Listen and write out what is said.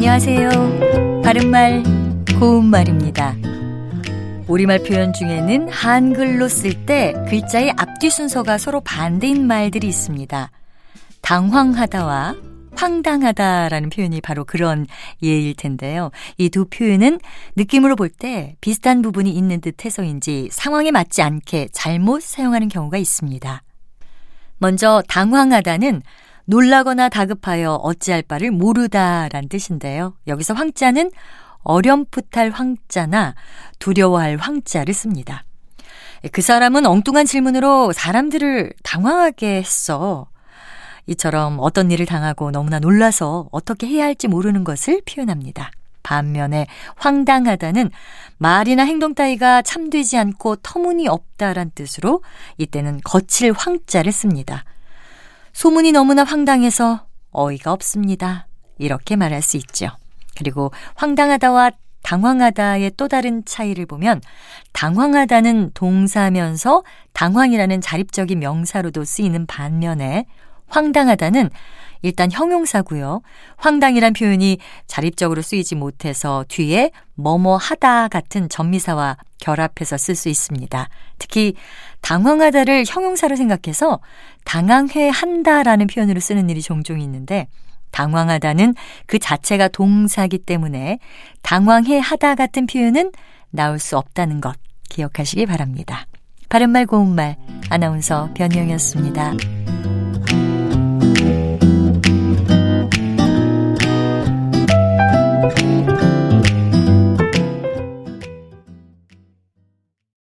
안녕하세요. 바른말, 고운말입니다. 우리말 표현 중에는 한글로 쓸 때 글자의 앞뒤 순서가 서로 반대인 말들이 있습니다. 당황하다와 황당하다라는 표현이 바로 그런 예일 텐데요. 이 두 표현은 느낌으로 볼 때 비슷한 부분이 있는 듯 해서인지 상황에 맞지 않게 잘못 사용하는 경우가 있습니다. 먼저 당황하다는 놀라거나 다급하여 어찌할 바를 모르다란 뜻인데요. 여기서 황자는 어렴풋할 황자나 두려워할 황자를 씁니다. 그 사람은 엉뚱한 질문으로 사람들을 당황하게 했어. 이처럼 어떤 일을 당하고 너무나 놀라서 어떻게 해야 할지 모르는 것을 표현합니다. 반면에 황당하다는 말이나 행동 따위가 참되지 않고 터무니없다란 뜻으로 이때는 거칠 황자를 씁니다. 소문이 너무나 황당해서 어이가 없습니다. 이렇게 말할 수 있죠. 그리고 황당하다와 당황하다의 또 다른 차이를 보면 당황하다는 동사면서 당황이라는 자립적인 명사로도 쓰이는 반면에 황당하다는 일단 형용사고요. 황당이란 표현이 자립적으로 쓰이지 못해서 뒤에 뭐뭐 하다 같은 전미사와 결합해서 쓸 수 있습니다. 특히 당황하다를 형용사로 생각해서 당황해 한다라는 표현으로 쓰는 일이 종종 있는데 당황하다는 그 자체가 동사기 때문에 당황해 하다 같은 표현은 나올 수 없다는 것 기억하시기 바랍니다. 바른말 고운말 아나운서 변희영이었습니다.